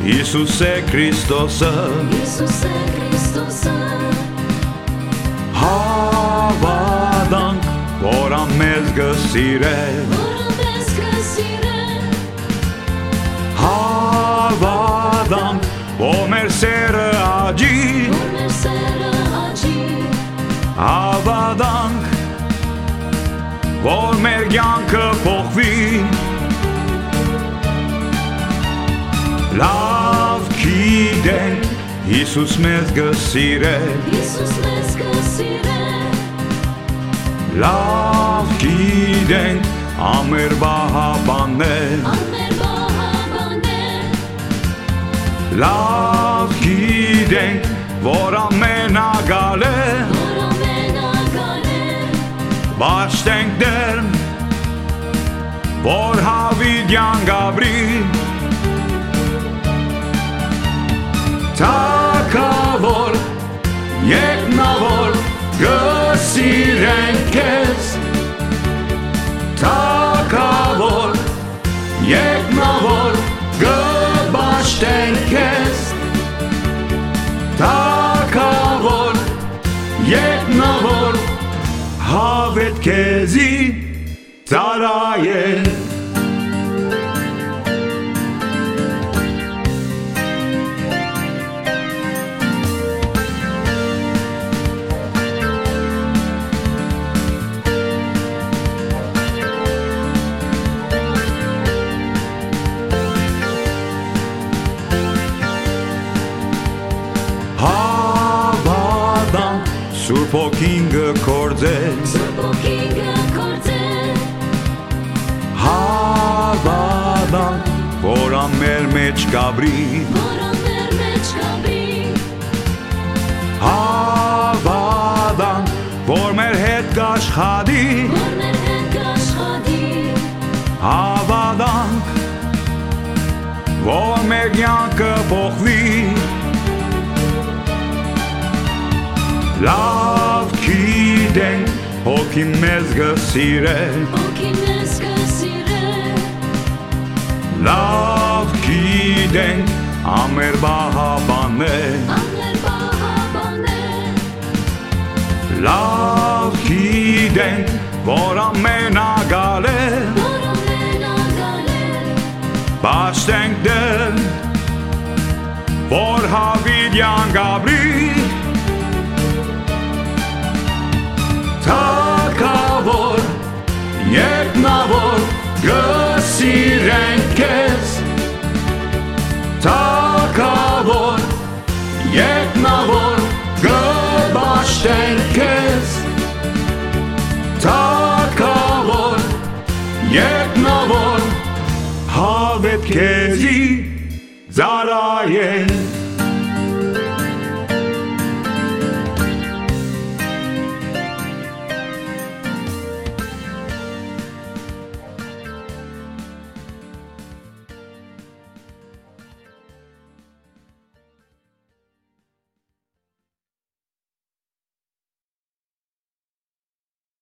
Հիսուս է Քրիստոսը Հիսուս է Քրիստոսը Հավատանք որ ամեզ գսիրե որը մեզ կսիրե Հավատանք որ մեր սերը աջի որ մեր սերը աճի Հավատանք որ մեր կյանքը փոխվի Լավ գիտենք Հիսուս մեզ գսիրե Հիսուս մեզ կսիրե Լավ գիտենք ամեր բահաբաններ ամեր բահաբանե Լավ գիտենք որ ամենագալ է որ ամենակալ է Բաշտենք դեր որ հավիդյան գաբրի opet kezi Sarajevo Սուրբ ոգինգը կործել Սուրբոքինգը կործե Հավատան որ ամեր մեջ կաբրի որ ամեր մեջ կաբրի Հավատան որ մեր հետ կաշխատի որ մեր հետ կաշխատի Հավատան որ մեր կյանքը փոխվի Լավ գիտենք հոգի մեզ գսիրե Օքի մեզ կսիրե Լավ գիտենք ամեր բահաբանե ամեր բահաբանե Լավ գիտենք որ ամենագալ է որ ամենակալ է Բաշտենք դեն որ հավիդյան գաբրի găsi rękes Taka wor, jedna wor, găbaș tenkes Taka wor, jedna wor, havet